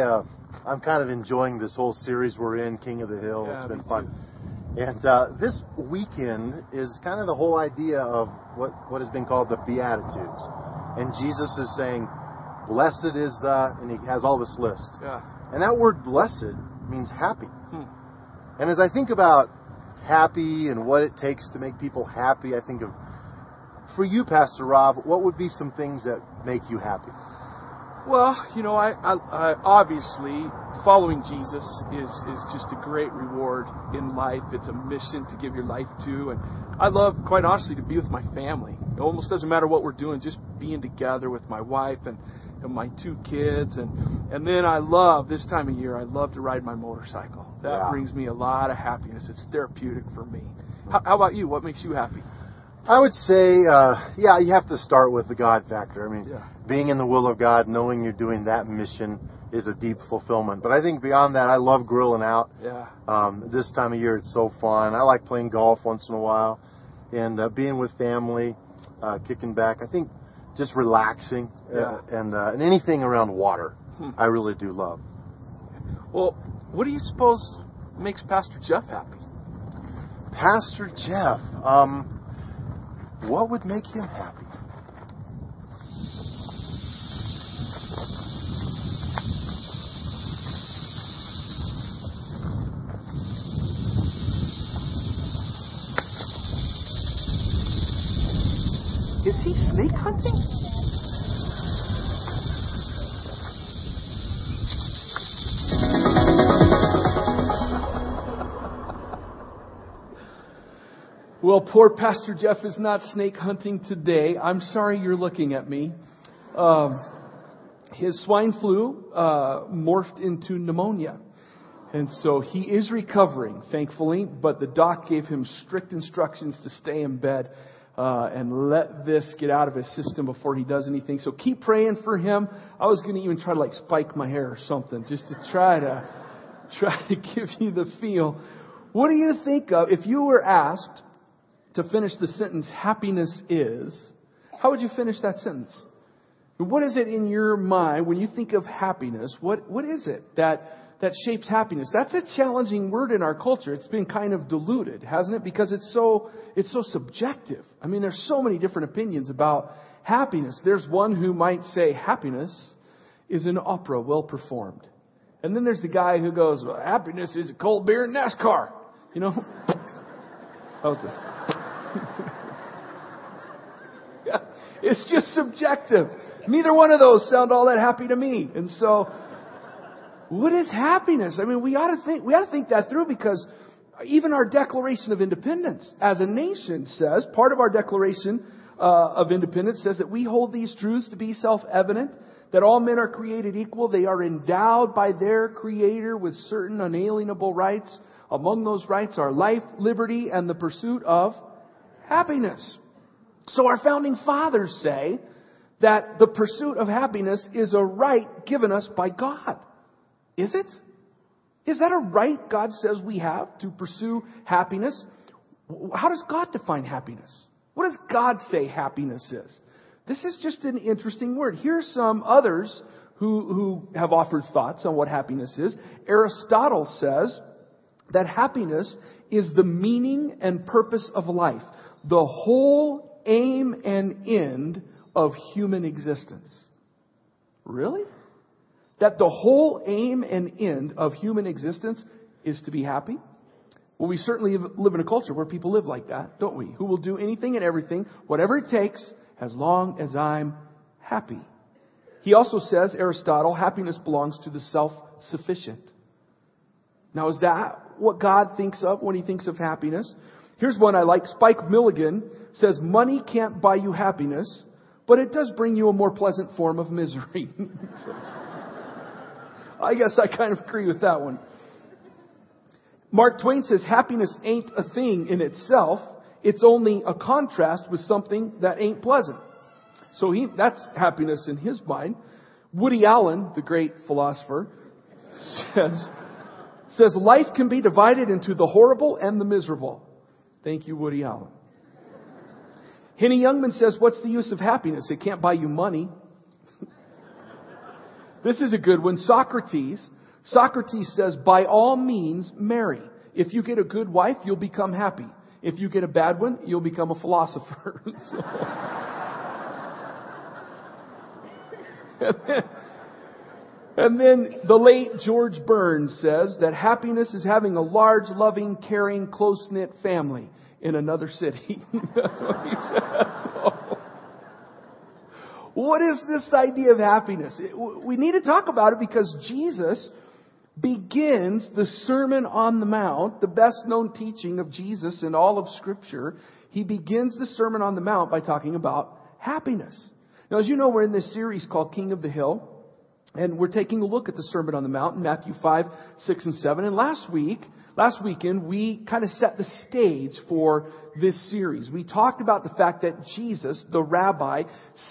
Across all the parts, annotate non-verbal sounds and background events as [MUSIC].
I uh, I'm kind of enjoying this whole series we're in, King of the Hill. Yeah, it's been fun. And uh, this weekend is kind of the whole idea of what what has been called the Beatitudes. And Jesus is saying, "Blessed is the," and he has all this list. Yeah. And that word "blessed" means happy. Hmm. And as I think about happy and what it takes to make people happy, I think of for you, Pastor Rob, what would be some things that make you happy? Well, you know, I, I, I obviously following Jesus is is just a great reward in life. It's a mission to give your life to, and I love, quite honestly, to be with my family. It almost doesn't matter what we're doing, just being together with my wife and, and my two kids, and and then I love this time of year. I love to ride my motorcycle. That Yeah. brings me a lot of happiness. It's therapeutic for me. How, how about you? What makes you happy? I would say, uh, yeah, you have to start with the God factor. I mean, Yeah. being in the will of God, knowing you're doing that mission is a deep fulfillment. But I think beyond that, I love grilling out. Yeah. Um, this time of year, it's so fun. I like playing golf once in a while, and uh, being with family, uh, kicking back. I think just relaxing, uh, Yeah. and uh, and anything around water, Hmm. I really do love. Well, what do you suppose makes Pastor Jeff happy? Pastor Jeff, um, what would make him happy? Is he snake hunting? Well, poor Pastor Jeff is not snake hunting today. I'm sorry you're looking at me. Um, his swine flu uh, morphed into pneumonia. And so he is recovering, thankfully, but the doc gave him strict instructions to stay in bed uh, and let this get out of his system before he does anything. So keep praying for him. I was going to even try to like spike my hair or something just to try to [LAUGHS] try to give you the feel. What do you think of if you were asked to finish the sentence "happiness is"? How would you finish that sentence? What is it in your mind when you think of happiness? What what is it that that shapes happiness? That's a challenging word in our culture. It's been kind of diluted, hasn't it? Because it's so it's so subjective. I mean, there's so many different opinions about happiness. There's one who might say happiness is an opera well performed. And then there's the guy who goes, well, happiness is a cold beer and NASCAR. You know? [LAUGHS] That was the yeah, [LAUGHS] it's just subjective. Neither one of those sound all that happy to me. And so, what is happiness? I mean, we ought to think, we ought to think that through because even our Declaration of Independence as a nation says, part of our Declaration uh, of Independence says that we hold these truths to be self-evident, that all men are created equal, they are endowed by their Creator with certain unalienable rights. Among those rights are life, liberty, and the pursuit of happiness. So our founding fathers say that the pursuit of happiness is a right given us by God. Is it? Is that a right God says we have to pursue happiness? How does God define happiness? What does God say happiness is? This is just an interesting word. Here's some others who, who have offered thoughts on what happiness is. Aristotle says that happiness is the meaning and purpose of life, the whole aim and end of human existence. Really? That the whole aim and end of human existence is to be happy? Well, we certainly live in a culture where people live like that, don't we? Who will do anything and everything, whatever it takes, as long as I'm happy. He also says, Aristotle, happiness belongs to the self-sufficient. Now, is that what God thinks of when he thinks of happiness? Here's one I like. Spike Milligan says, money can't buy you happiness, but it does bring you a more pleasant form of misery. [LAUGHS] So, I guess I kind of agree with that one. Mark Twain says, happiness ain't a thing in itself. It's only a contrast with something that ain't pleasant. So he, that's happiness in his mind. Woody Allen, the great philosopher, says, says life can be divided into the horrible and the miserable. Thank you, Woody Allen. Henny Youngman says, what's the use of happiness? It can't buy you money. [LAUGHS] this is a good one. Socrates, Socrates says, by all means, marry. If you get a good wife, you'll become happy. If you get a bad one, you'll become a philosopher. [LAUGHS] so, [LAUGHS] and, then, the late George Burns says that happiness is having a large, loving, caring, close-knit family in another city. That's [LAUGHS] what he says. So, what is this idea of happiness? We need to talk about it because Jesus begins the Sermon on the Mount, the best known teaching of Jesus in all of Scripture. He begins the Sermon on the Mount by talking about happiness. Now, as you know, we're in this series called King of the Hill, and we're taking a look at the Sermon on the Mount in Matthew 5, 6, and 7. And last week, Last weekend, we kind of set the stage for this series. We talked about the fact that Jesus, the rabbi,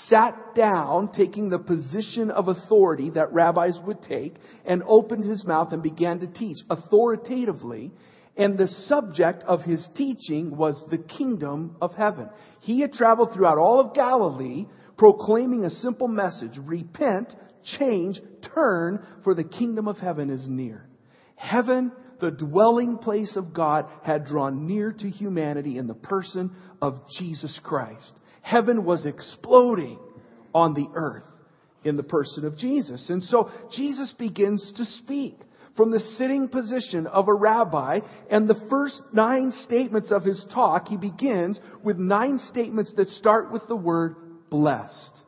sat down, taking the position of authority that rabbis would take, and opened his mouth and began to teach authoritatively. And the subject of his teaching was the kingdom of heaven. He had traveled throughout all of Galilee, proclaiming a simple message repent, change, turn, for the kingdom of heaven is near. Heaven the dwelling place of God had drawn near to humanity in the person of Jesus Christ. Heaven was exploding on the earth in the person of Jesus. And so Jesus begins to speak from the sitting position of a rabbi, and the first nine statements of his talk, he begins with nine statements that start with the word blessed.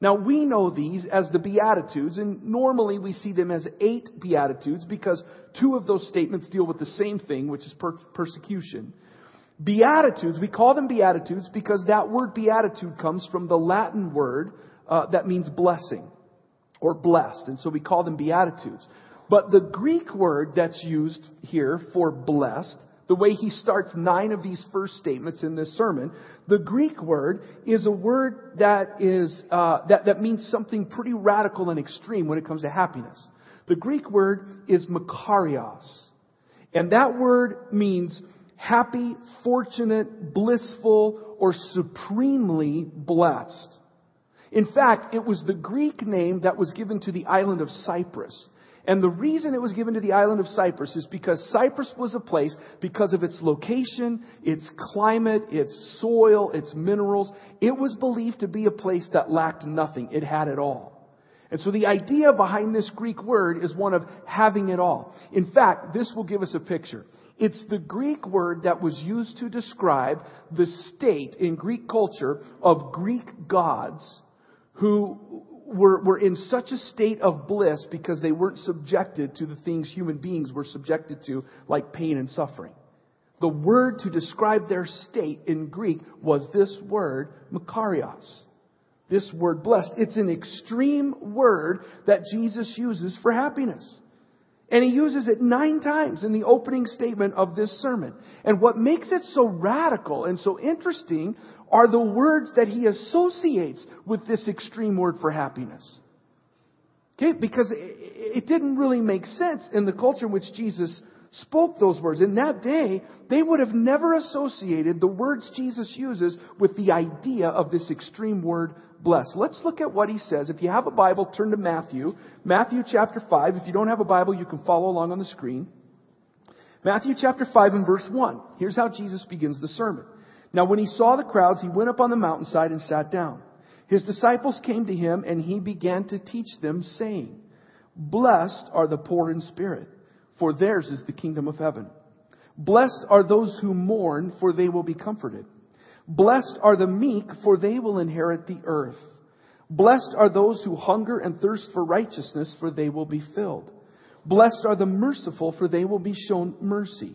Now we know these as the Beatitudes, and normally we see them as eight Beatitudes because two of those statements deal with the same thing, which is per- persecution. Beatitudes, we call them Beatitudes because that word Beatitude comes from the Latin word uh, that means blessing or blessed, and so we call them Beatitudes. But the Greek word that's used here for blessed the way he starts nine of these first statements in this sermon, the Greek word is a word that is uh, that that means something pretty radical and extreme when it comes to happiness. The Greek word is makarios, and that word means happy, fortunate, blissful, or supremely blessed. In fact, it was the Greek name that was given to the island of Cyprus. And the reason it was given to the island of Cyprus is because Cyprus was a place, because of its location, its climate, its soil, its minerals, it was believed to be a place that lacked nothing. It had it all. And so the idea behind this Greek word is one of having it all. In fact, this will give us a picture. It's the Greek word that was used to describe the state in Greek culture of Greek gods who were, were in such a state of bliss because they weren't subjected to the things human beings were subjected to, like pain and suffering. The word to describe their state in Greek was this word, makarios. This word blessed. It's an extreme word that Jesus uses for happiness. And he uses it nine times in the opening statement of this sermon. And what makes it so radical and so interesting are the words that he associates with this extreme word for happiness. Okay, because it didn't really make sense in the culture in which Jesus spoke those words. In that day, they would have never associated the words Jesus uses with the idea of this extreme word blessed. Let's look at what he says. If you have a Bible, turn to Matthew. Matthew chapter 5. If you don't have a Bible, you can follow along on the screen. Matthew chapter 5 and verse 1. Here's how Jesus begins the sermon. Now when he saw the crowds, he went up on the mountainside and sat down. His disciples came to him and he began to teach them saying, Blessed are the poor in spirit, for theirs is the kingdom of heaven. Blessed are those who mourn, for they will be comforted. Blessed are the meek, for they will inherit the earth. Blessed are those who hunger and thirst for righteousness, for they will be filled. Blessed are the merciful, for they will be shown mercy.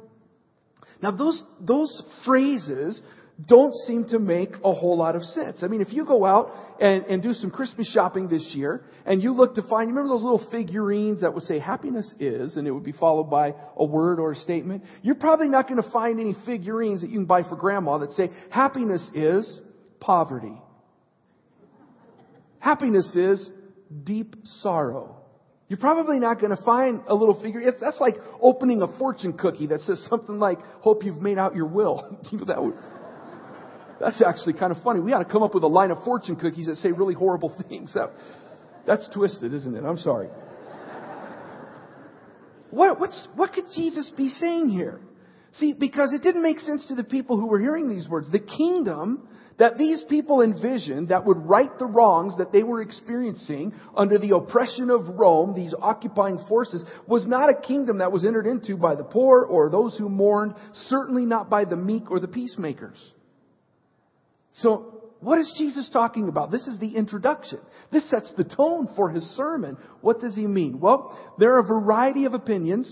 Now those, those phrases don't seem to make a whole lot of sense. I mean, if you go out and, and do some Christmas shopping this year and you look to find, you remember those little figurines that would say happiness is and it would be followed by a word or a statement? You're probably not going to find any figurines that you can buy for grandma that say happiness is poverty. Happiness is deep sorrow. You're probably not going to find a little figure. That's like opening a fortune cookie that says something like, hope you've made out your will. [LAUGHS] you know, that would, that's actually kind of funny. We ought to come up with a line of fortune cookies that say really horrible [LAUGHS] things. That, that's twisted, isn't it? I'm sorry. What, what's, what could Jesus be saying here? See, because it didn't make sense to the people who were hearing these words. The kingdom that these people envisioned that would right the wrongs that they were experiencing under the oppression of Rome, these occupying forces, was not a kingdom that was entered into by the poor or those who mourned, certainly not by the meek or the peacemakers. So, what is Jesus talking about? This is the introduction. This sets the tone for his sermon. What does he mean? Well, there are a variety of opinions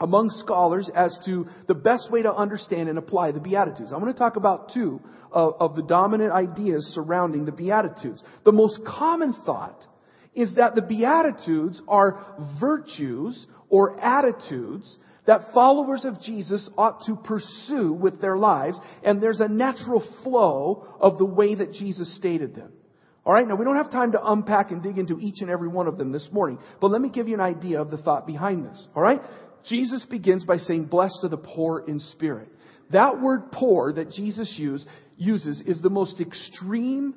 among scholars as to the best way to understand and apply the Beatitudes. I'm going to talk about two of, of the dominant ideas surrounding the Beatitudes. The most common thought is that the Beatitudes are virtues or attitudes that followers of Jesus ought to pursue with their lives, and there's a natural flow of the way that Jesus stated them. Alright, now we don't have time to unpack and dig into each and every one of them this morning, but let me give you an idea of the thought behind this. Alright? Jesus begins by saying, blessed are the poor in spirit. That word poor that Jesus use, uses is the most extreme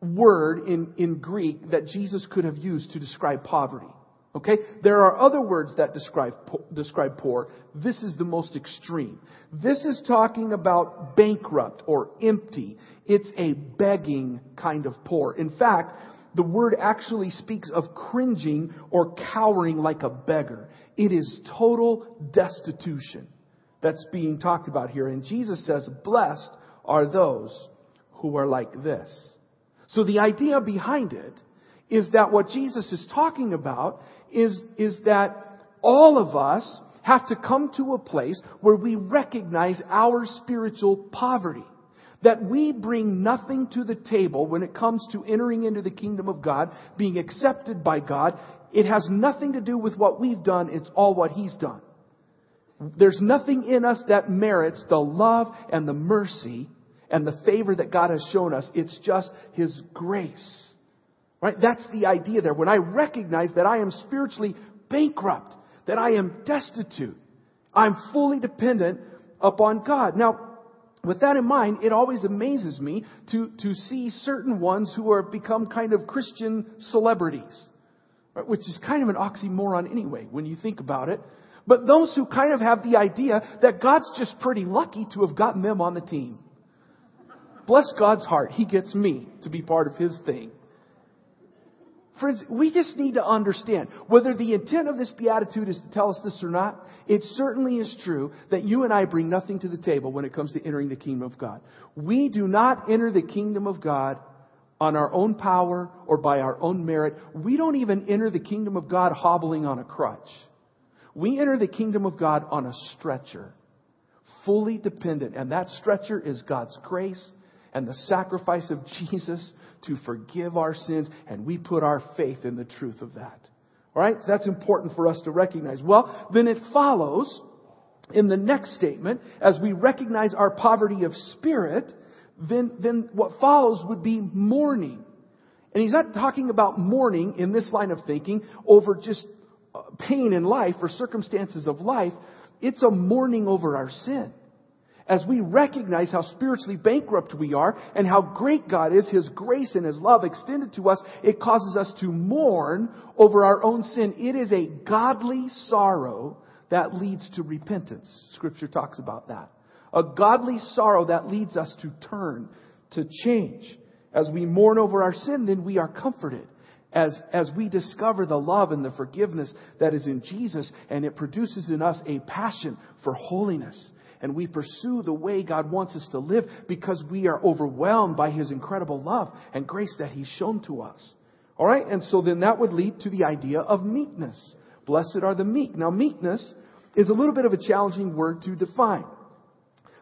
word in, in Greek that Jesus could have used to describe poverty. Okay? There are other words that describe, describe poor. This is the most extreme. This is talking about bankrupt or empty. It's a begging kind of poor. In fact, the word actually speaks of cringing or cowering like a beggar. It is total destitution that's being talked about here. And Jesus says, blessed are those who are like this. So the idea behind it is that what Jesus is talking about is, is that all of us have to come to a place where we recognize our spiritual poverty. That we bring nothing to the table when it comes to entering into the kingdom of God, being accepted by God. It has nothing to do with what we've done, it's all what He's done. There's nothing in us that merits the love and the mercy and the favor that God has shown us. It's just His grace. Right? That's the idea there. When I recognize that I am spiritually bankrupt, that I am destitute, I'm fully dependent upon God. Now, with that in mind, it always amazes me to, to see certain ones who have become kind of Christian celebrities, right? which is kind of an oxymoron anyway, when you think about it. But those who kind of have the idea that God's just pretty lucky to have gotten them on the team. Bless God's heart. He gets me to be part of His thing. Friends, we just need to understand whether the intent of this beatitude is to tell us this or not. It certainly is true that you and I bring nothing to the table when it comes to entering the kingdom of God. We do not enter the kingdom of God on our own power or by our own merit. We don't even enter the kingdom of God hobbling on a crutch. We enter the kingdom of God on a stretcher, fully dependent. And that stretcher is God's grace and the sacrifice of Jesus to forgive our sins, and we put our faith in the truth of that. Alright? That's important for us to recognize. Well, then it follows in the next statement, as we recognize our poverty of spirit, then, then what follows would be mourning. And he's not talking about mourning in this line of thinking over just uh, pain in life or circumstances of life. It's a mourning over our sin as we recognize how spiritually bankrupt we are and how great God is, His grace and His love extended to us, it causes us to mourn over our own sin. It is a godly sorrow that leads to repentance. Scripture talks about that. A godly sorrow that leads us to turn, to change. As we mourn over our sin, then we are comforted. As, as we discover the love and the forgiveness that is in Jesus, and it produces in us a passion for holiness and we pursue the way God wants us to live because we are overwhelmed by His incredible love and grace that He's shown to us. Alright? And so then that would lead to the idea of meekness. Blessed are the meek. Now meekness is a little bit of a challenging word to define.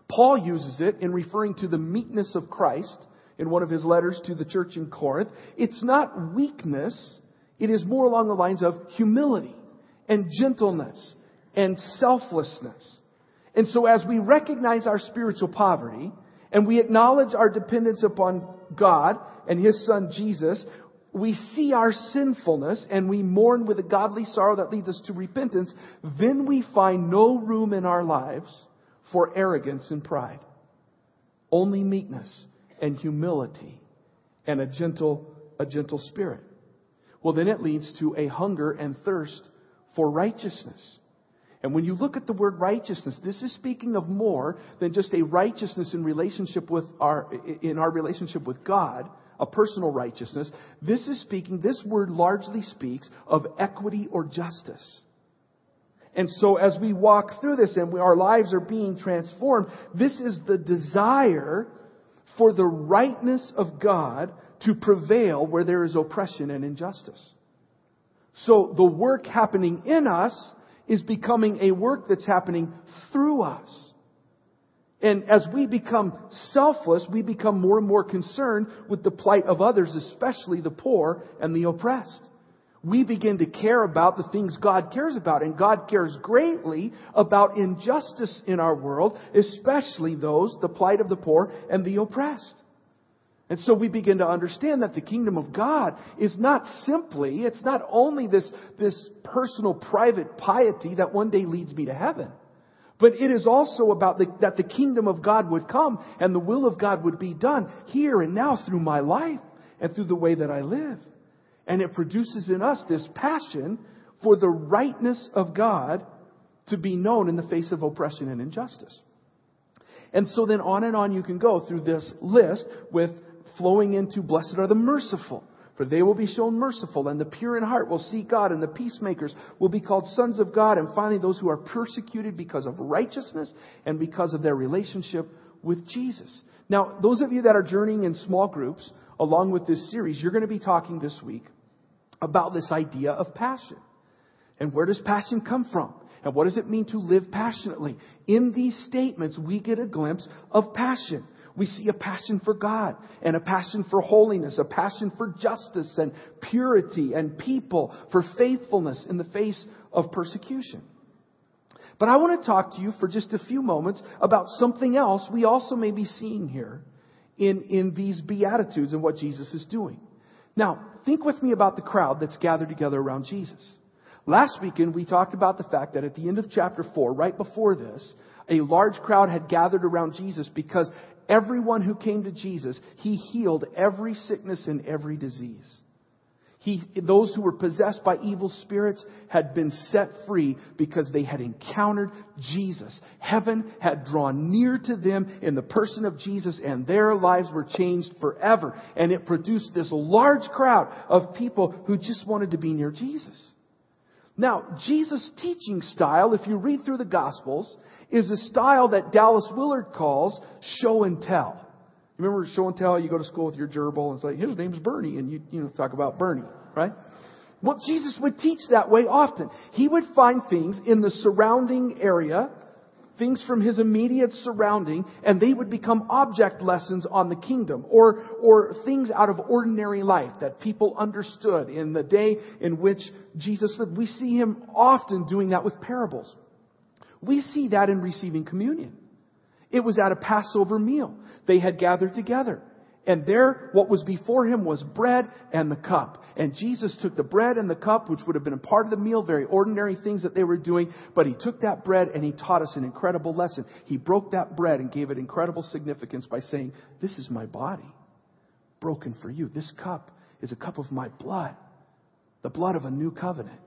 Paul uses it in referring to the meekness of Christ in one of his letters to the church in Corinth. It's not weakness, it is more along the lines of humility and gentleness and selflessness. And so as we recognize our spiritual poverty and we acknowledge our dependence upon God and His Son Jesus, we see our sinfulness and we mourn with a godly sorrow that leads us to repentance, then we find no room in our lives for arrogance and pride. Only meekness and humility and a gentle, a gentle spirit. Well, then it leads to a hunger and thirst for righteousness. And when you look at the word righteousness, this is speaking of more than just a righteousness in relationship with our, in our relationship with God, a personal righteousness. This is speaking, this word largely speaks of equity or justice. And so as we walk through this and we, our lives are being transformed, this is the desire for the rightness of God to prevail where there is oppression and injustice. So the work happening in us is becoming a work that's happening through us. And as we become selfless, we become more and more concerned with the plight of others, especially the poor and the oppressed. We begin to care about the things God cares about, and God cares greatly about injustice in our world, especially those, the plight of the poor and the oppressed. And so we begin to understand that the kingdom of God is not simply, it's not only this, this personal private piety that one day leads me to heaven, but it is also about the, that the kingdom of God would come and the will of God would be done here and now through my life and through the way that I live. And it produces in us this passion for the rightness of God to be known in the face of oppression and injustice. And so then on and on you can go through this list with flowing into blessed are the merciful, for they will be shown merciful, and the pure in heart will see God, and the peacemakers will be called sons of God, and finally those who are persecuted because of righteousness and because of their relationship with Jesus. Now, those of you that are journeying in small groups along with this series, you're going to be talking this week about this idea of passion. And where does passion come from? And what does it mean to live passionately? In these statements, we get a glimpse of passion. We see a passion for God and a passion for holiness, a passion for justice and purity and people, for faithfulness in the face of persecution. But I want to talk to you for just a few moments about something else we also may be seeing here in, in these Beatitudes and what Jesus is doing. Now, think with me about the crowd that's gathered together around Jesus. Last weekend, we talked about the fact that at the end of chapter 4, right before this, a large crowd had gathered around Jesus because everyone who came to Jesus, he healed every sickness and every disease. He, those who were possessed by evil spirits had been set free because they had encountered Jesus. Heaven had drawn near to them in the person of Jesus and their lives were changed forever. And it produced this large crowd of people who just wanted to be near Jesus. Now, Jesus' teaching style, if you read through the Gospels, is a style that Dallas Willard calls show and tell. Remember show and tell? You go to school with your gerbil and like, his name's Bernie, and you, you know, talk about Bernie, right? Well, Jesus would teach that way often. He would find things in the surrounding area things from his immediate surrounding, and they would become object lessons on the kingdom, or, or things out of ordinary life that people understood in the day in which Jesus lived. We see him often doing that with parables. We see that in receiving communion. It was at a Passover meal. They had gathered together. And there, what was before him was bread and the cup. And Jesus took the bread and the cup, which would have been a part of the meal, very ordinary things that they were doing, but he took that bread and he taught us an incredible lesson. He broke that bread and gave it incredible significance by saying, This is my body, broken for you. This cup is a cup of my blood, the blood of a new covenant.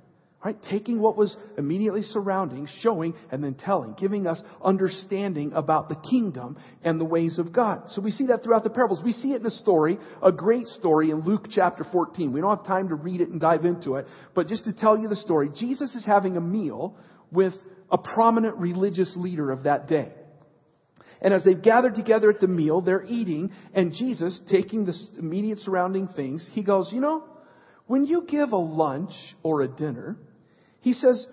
Right? Taking what was immediately surrounding, showing, and then telling, giving us understanding about the kingdom and the ways of God. So we see that throughout the parables. We see it in a story, a great story in Luke chapter 14. We don't have time to read it and dive into it, but just to tell you the story, Jesus is having a meal with a prominent religious leader of that day. And as they've gathered together at the meal, they're eating, and Jesus, taking the immediate surrounding things, he goes, you know, when you give a lunch or a dinner, he says,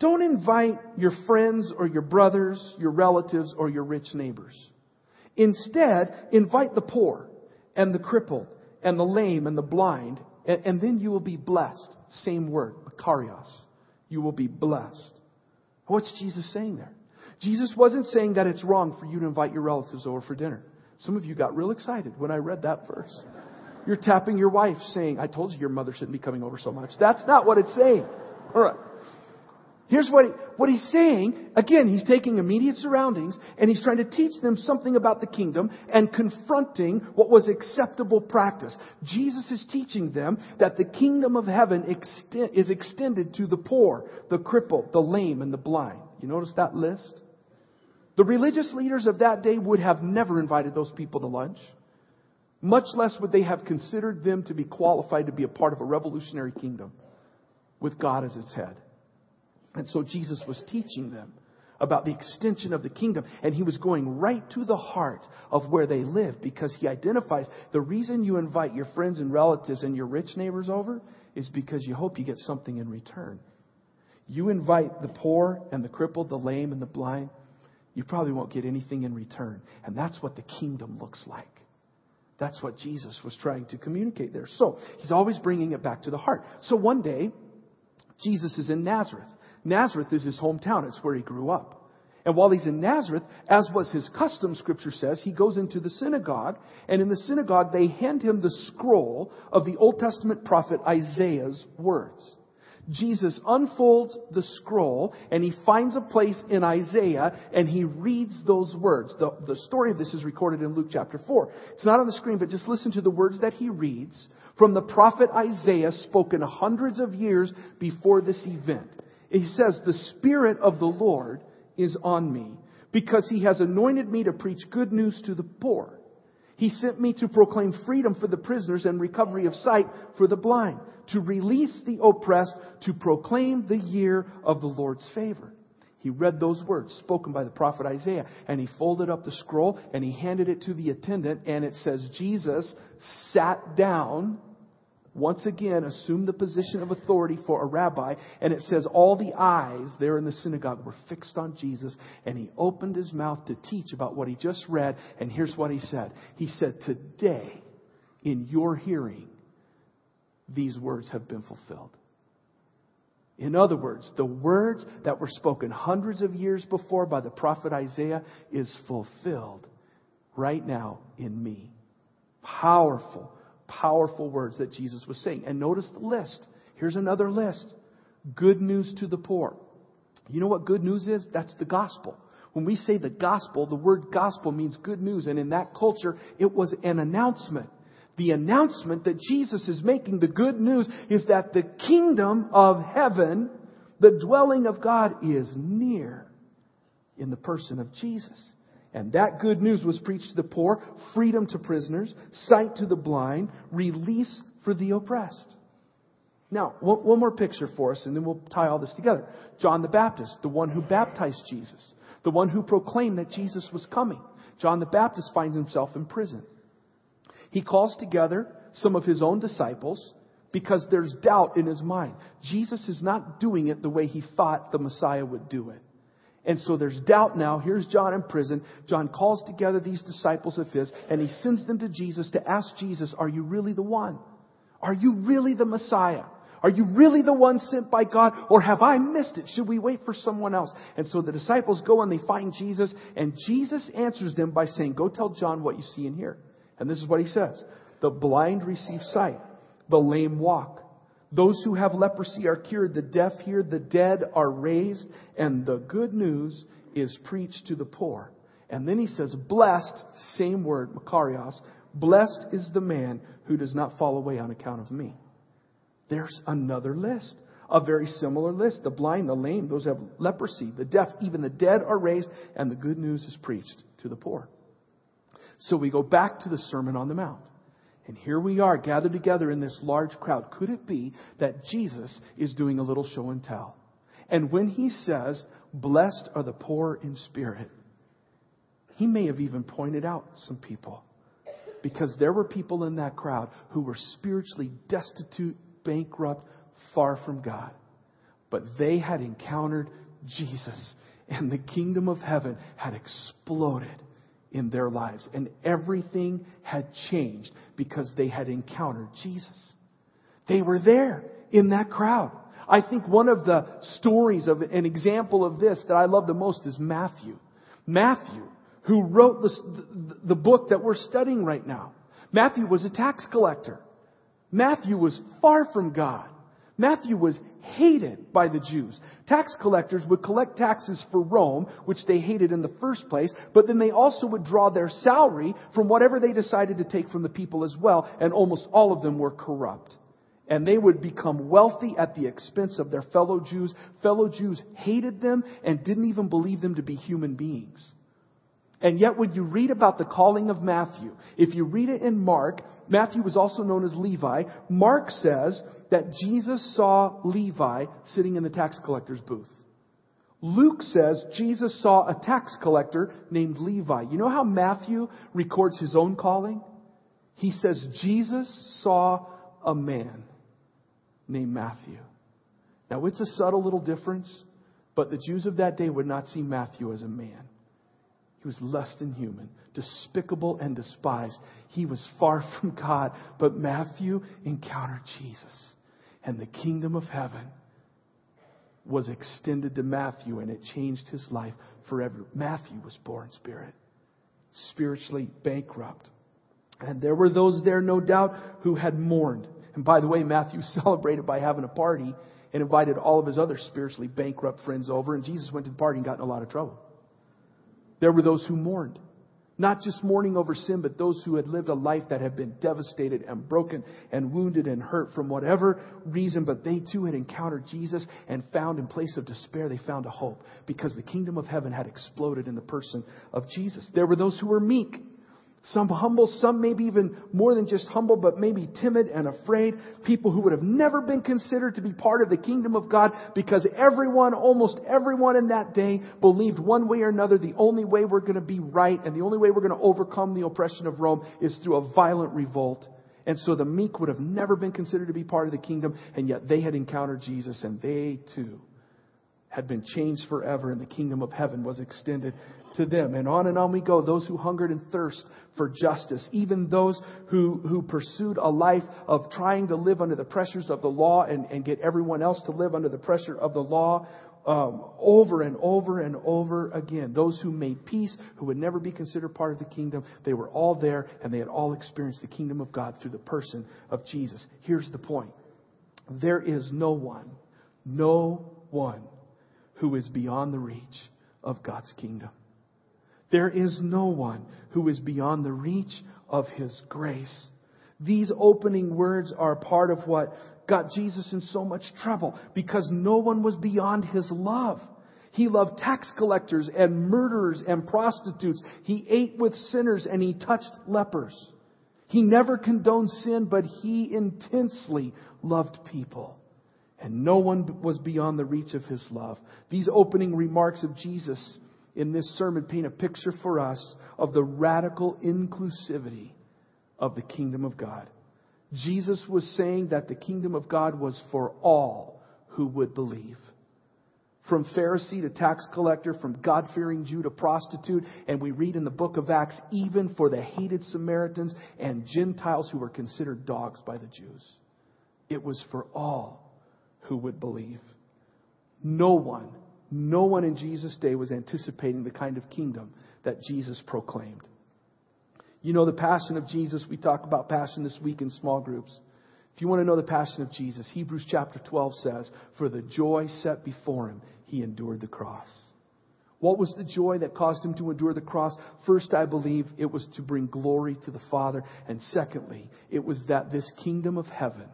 don't invite your friends or your brothers, your relatives, or your rich neighbors. Instead, invite the poor and the crippled and the lame and the blind, and, and then you will be blessed. Same word, makarios. You will be blessed. What's Jesus saying there? Jesus wasn't saying that it's wrong for you to invite your relatives over for dinner. Some of you got real excited when I read that verse. You're tapping your wife saying, I told you your mother shouldn't be coming over so much. That's not what it's saying. All right. Here's what, he, what he's saying. Again, he's taking immediate surroundings and he's trying to teach them something about the kingdom and confronting what was acceptable practice. Jesus is teaching them that the kingdom of heaven extend, is extended to the poor, the crippled, the lame, and the blind. You notice that list? The religious leaders of that day would have never invited those people to lunch. Much less would they have considered them to be qualified to be a part of a revolutionary kingdom with God as its head. And so Jesus was teaching them about the extension of the kingdom. And he was going right to the heart of where they live because he identifies the reason you invite your friends and relatives and your rich neighbors over is because you hope you get something in return. You invite the poor and the crippled, the lame and the blind, you probably won't get anything in return. And that's what the kingdom looks like. That's what Jesus was trying to communicate there. So, he's always bringing it back to the heart. So one day, Jesus is in Nazareth. Nazareth is his hometown. It's where he grew up. And while he's in Nazareth, as was his custom, scripture says, he goes into the synagogue, and in the synagogue they hand him the scroll of the Old Testament prophet Isaiah's words. Jesus unfolds the scroll and he finds a place in Isaiah and he reads those words. The, the story of this is recorded in Luke chapter 4. It's not on the screen, but just listen to the words that he reads from the prophet Isaiah spoken hundreds of years before this event. He says, The Spirit of the Lord is on me because he has anointed me to preach good news to the poor. He sent me to proclaim freedom for the prisoners and recovery of sight for the blind, to release the oppressed, to proclaim the year of the Lord's favor. He read those words spoken by the prophet Isaiah and he folded up the scroll and he handed it to the attendant and it says Jesus sat down once again assumed the position of authority for a rabbi, and it says all the eyes there in the synagogue were fixed on Jesus, and he opened his mouth to teach about what he just read, and here's what he said. He said, Today, in your hearing, these words have been fulfilled. In other words, the words that were spoken hundreds of years before by the prophet Isaiah is fulfilled right now in me. Powerful powerful words that Jesus was saying. And notice the list. Here's another list. Good news to the poor. You know what good news is? That's the gospel. When we say the gospel, the word gospel means good news. And in that culture, it was an announcement. The announcement that Jesus is making, the good news, is that the kingdom of heaven, the dwelling of God, is near in the person of Jesus. And that good news was preached to the poor, freedom to prisoners, sight to the blind, release for the oppressed. Now, one, more picture for us, and then we'll tie all this together. John the Baptist, the one who baptized Jesus, the one who proclaimed that Jesus was coming. John the Baptist finds himself in prison. He calls together some of his own disciples because there's doubt in his mind. Jesus is not doing it the way he thought the Messiah would do it. And so there's doubt now. Here's John in prison. John calls together these disciples of his and he sends them to Jesus to ask Jesus, Are you really the one? Are you really the Messiah? Are you really the one sent by God or have I missed it? Should we wait for someone else? And so the disciples go and they find Jesus and Jesus answers them by saying, Go tell John what you see and hear. And this is what he says. The blind receive sight. The lame walk. Those who have leprosy are cured, the deaf hear, the dead are raised, and the good news is preached to the poor. And then he says, blessed, same word, Makarios, blessed is the man who does not fall away on account of me. There's another list. A very similar list. The blind, the lame, those who have leprosy, the deaf, even the dead are raised, and the good news is preached to the poor. So we go back to the Sermon on the Mount. And here we are gathered together in this large crowd. Could it be that Jesus is doing a little show and tell? And when he says, Blessed are the poor in spirit, he may have even pointed out some people. Because there were people in that crowd who were spiritually destitute, bankrupt, far from God. But they had encountered Jesus, and the kingdom of heaven had exploded in their lives. And everything had changed because they had encountered Jesus. They were there in that crowd. I think one of the stories of an example of this that I love the most is Matthew. Matthew, who wrote the, the book that we're studying right now. Matthew was a tax collector. Matthew was far from God. Matthew was hated by the Jews. Tax collectors would collect taxes for Rome, which they hated in the first place, but then they also would draw their salary from whatever they decided to take from the people as well, and almost all of them were corrupt. And they would become wealthy at the expense of their fellow Jews. Fellow Jews hated them and didn't even believe them to be human beings. And yet when you read about the calling of Matthew, if you read it in Mark, Matthew was also known as Levi. Mark says that Jesus saw Levi sitting in the tax collector's booth. Luke says Jesus saw a tax collector named Levi. You know how Matthew records his own calling? He says Jesus saw a man named Matthew. Now it's a subtle little difference, but the Jews of that day would not see Matthew as a man. He was less than human, despicable and despised. He was far [LAUGHS] from God. But Matthew encountered Jesus. And the kingdom of heaven was extended to Matthew and it changed his life forever. Matthew was born spirit, spiritually bankrupt. And there were those there, no doubt, who had mourned. And by the way, Matthew [LAUGHS] celebrated by having a party and invited all of his other spiritually bankrupt friends over. And Jesus went to the party and got in a lot of trouble. There were those who mourned. Not just mourning over sin, but those who had lived a life that had been devastated and broken and wounded and hurt from whatever reason, but they too had encountered Jesus and found in place of despair, they found a hope because the kingdom of heaven had exploded in the person of Jesus. There were those who were meek. Some humble, some maybe even more than just humble, but maybe timid and afraid. People who would have never been considered to be part of the kingdom of God because everyone, almost everyone in that day believed one way or another the only way we're going to be right and the only way we're going to overcome the oppression of Rome is through a violent revolt. And so the meek would have never been considered to be part of the kingdom, and yet they had encountered Jesus and they too had been changed forever and the kingdom of heaven was extended to them. And on and on we go. Those who hungered and thirst for justice, even those who, who pursued a life of trying to live under the pressures of the law and, and get everyone else to live under the pressure of the law. Um, over and over and over again. Those who made peace, who would never be considered part of the kingdom, they were all there and they had all experienced the kingdom of God through the person of Jesus. Here's the point. There is no one, no one who is beyond the reach of God's kingdom. There is no one who is beyond the reach of His grace. These opening words are part of what got Jesus in so much trouble because no one was beyond His love. He loved tax collectors and murderers and prostitutes. He ate with sinners and he touched lepers. He never condoned sin, but he intensely loved people. And no one was beyond the reach of his love. These opening remarks of Jesus in this sermon paint a picture for us of the radical inclusivity of the kingdom of God. Jesus was saying that the kingdom of God was for all who would believe. From Pharisee to tax collector, from God fearing Jew to prostitute, and we read in the book of Acts, even for the hated Samaritans and Gentiles who were considered dogs by the Jews. It was for all who would believe. No one no one in Jesus' day was anticipating the kind of kingdom that Jesus proclaimed. You know the passion of Jesus. We talk about passion this week in small groups. If you want to know the passion of Jesus, Hebrews chapter 12 says, For the joy set before him, he endured the cross. What was the joy that caused him to endure the cross? First, I believe it was to bring glory to the Father. And secondly, it was that this kingdom of heaven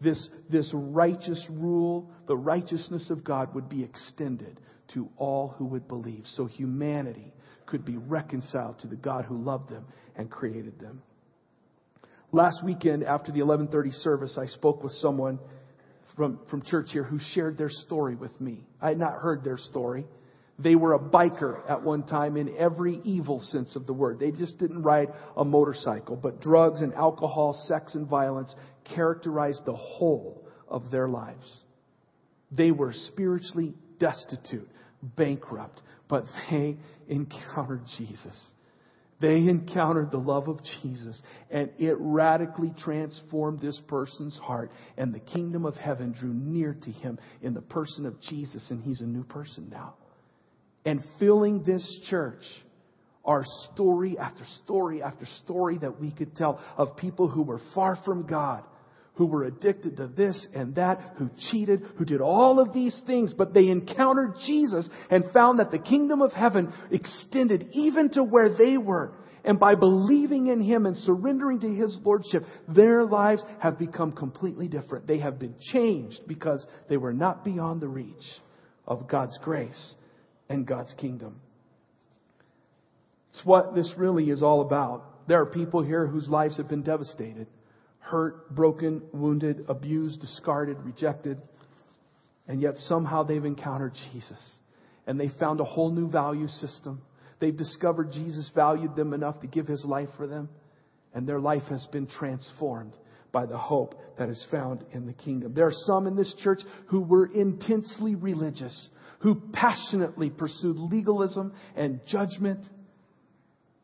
this, this righteous rule, the righteousness of God would be extended to all who would believe. So humanity could be reconciled to the God who loved them and created them. Last weekend, after the 1130 service, I spoke with someone from, from church here who shared their story with me. I had not heard their story. They were a biker at one time in every evil sense of the word. They just didn't ride a motorcycle, but drugs and alcohol, sex and violence characterized the whole of their lives. They were spiritually destitute, bankrupt, but they encountered Jesus. They encountered the love of Jesus, and it radically transformed this person's heart. And the kingdom of heaven drew near to him in the person of Jesus, and he's a new person now. And filling this church are story after story after story that we could tell of people who were far from God, who were addicted to this and that, who cheated, who did all of these things, but they encountered Jesus and found that the kingdom of heaven extended even to where they were. And by believing in Him and surrendering to His Lordship, their lives have become completely different. They have been changed because they were not beyond the reach of God's grace and God's kingdom. It's what this really is all about. There are people here whose lives have been devastated, hurt, broken, wounded, abused, discarded, rejected, and yet somehow they've encountered Jesus and they found a whole new value system. They've discovered Jesus valued them enough to give his life for them, and their life has been transformed by the hope that is found in the kingdom. There are some in this church who were intensely religious, who passionately pursued legalism and judgment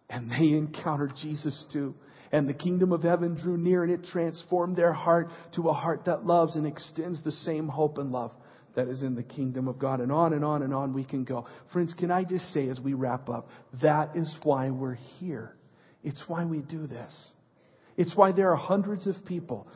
and they encountered Jesus too. And the kingdom of heaven drew near and it transformed their heart to a heart that loves and extends the same hope and love that is in the kingdom of God. And on and on and on we can go. Friends, can I just say as we wrap up, that is why we're here. It's why we do this. It's why there are hundreds of people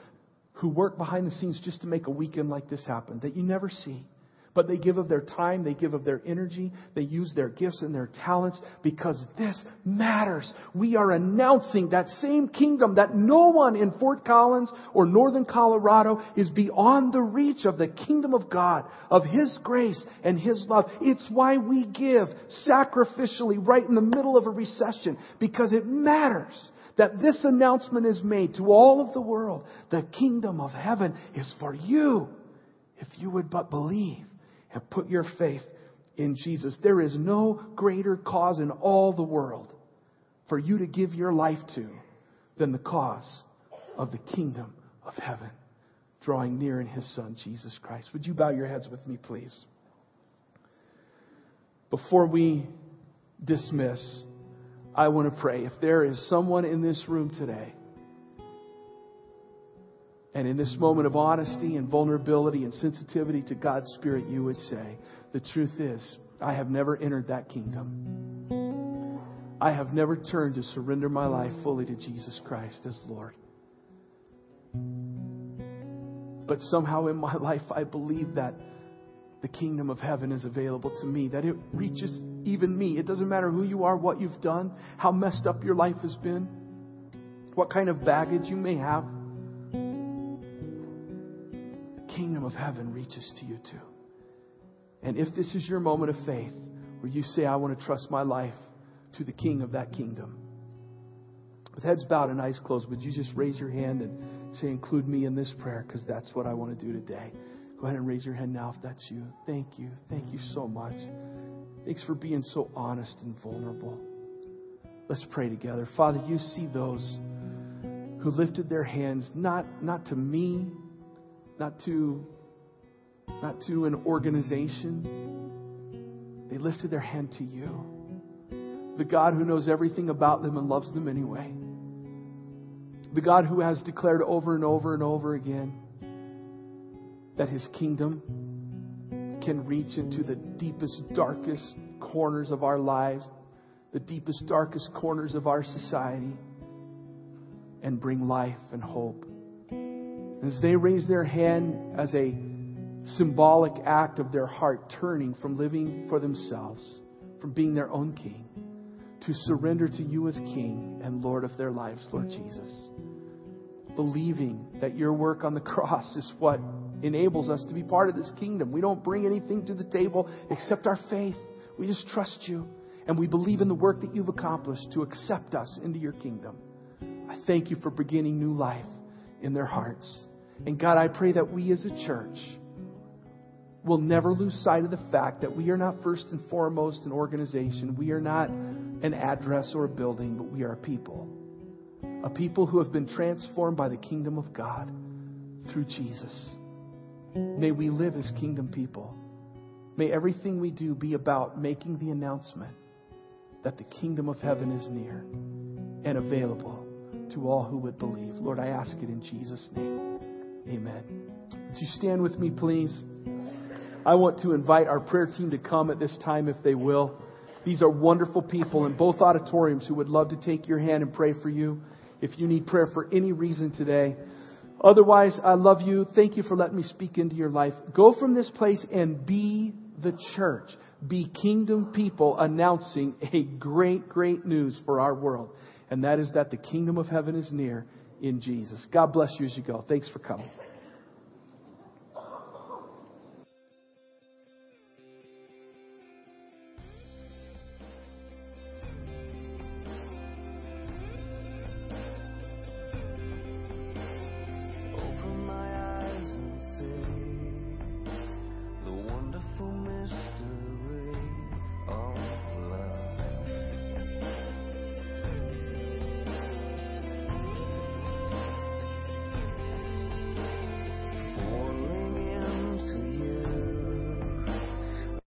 who work behind the scenes just to make a weekend like this happen that you never see. But they give of their time, they give of their energy, they use their gifts and their talents because this matters. We are announcing that same kingdom that no one in Fort Collins or Northern Colorado is beyond the reach of the kingdom of God, of His grace and His love. It's why we give sacrificially right in the middle of a recession because it matters that this announcement is made to all of the world. The kingdom of heaven is for you if you would but believe and put your faith in Jesus. There is no greater cause in all the world for you to give your life to than the cause of the kingdom of heaven, drawing near in His Son, Jesus Christ. Would you bow your heads with me, please? Before we dismiss, I want to pray. If there is someone in this room today and in this moment of honesty and vulnerability and sensitivity to God's Spirit, you would say, The truth is, I have never entered that kingdom. I have never turned to surrender my life fully to Jesus Christ as Lord. But somehow in my [LAUGHS] life, I believe that the kingdom of heaven is available to me, that it reaches even me. It doesn't matter who you are, what you've done, how messed up your life has been, what kind of baggage you may have. Kingdom of heaven reaches to you too. And if this is your moment of faith where you say, I want to trust my life to the king of that kingdom, with heads bowed and eyes closed, would you just raise your hand and say, Include me in this prayer because that's what I want to do today? Go ahead and raise your hand now if that's you. Thank you. Thank you so much. Thanks for being so honest and vulnerable. Let's pray together. Father, you see those who lifted their hands, not, not to me, not to, not to an organization. They lifted their hand to you, the God who knows everything about them and loves them anyway. The God who has declared over and over and over again that his kingdom can reach into the deepest, darkest corners of our lives, the deepest, darkest corners of our society, and bring life and hope as they raise their hand as a symbolic act of their heart turning from living for themselves, from being their own king, to surrender to you as King and Lord of their lives, Lord Jesus. Believing that your work on the [LAUGHS] cross is what enables us to be part of this kingdom. We don't bring anything to the table except our faith. We just trust you and we believe in the work that you've accomplished to accept us into your kingdom. I thank you for beginning new life in their hearts. And God, I pray that we as a church will never lose sight of the fact that we are not first and foremost an organization. We are not an address or a building, but we are a people. A people who have been transformed by the kingdom of God through Jesus. May we live as kingdom people. May everything we do be about making the announcement that the kingdom of heaven is near and available to all who would believe. Lord, I ask it in Jesus' name. Amen. Would you stand with me, please? I want to invite our prayer team to come at this time if they will. These are wonderful people in both auditoriums who would love to take your hand and pray for you if you need prayer for any reason today. Otherwise, I love you. Thank you for letting me speak into your life. Go from this place and be the church. Be kingdom people announcing a great, great news for our world. And that is that the kingdom of heaven is near in Jesus. God bless you as you go. Thanks for coming.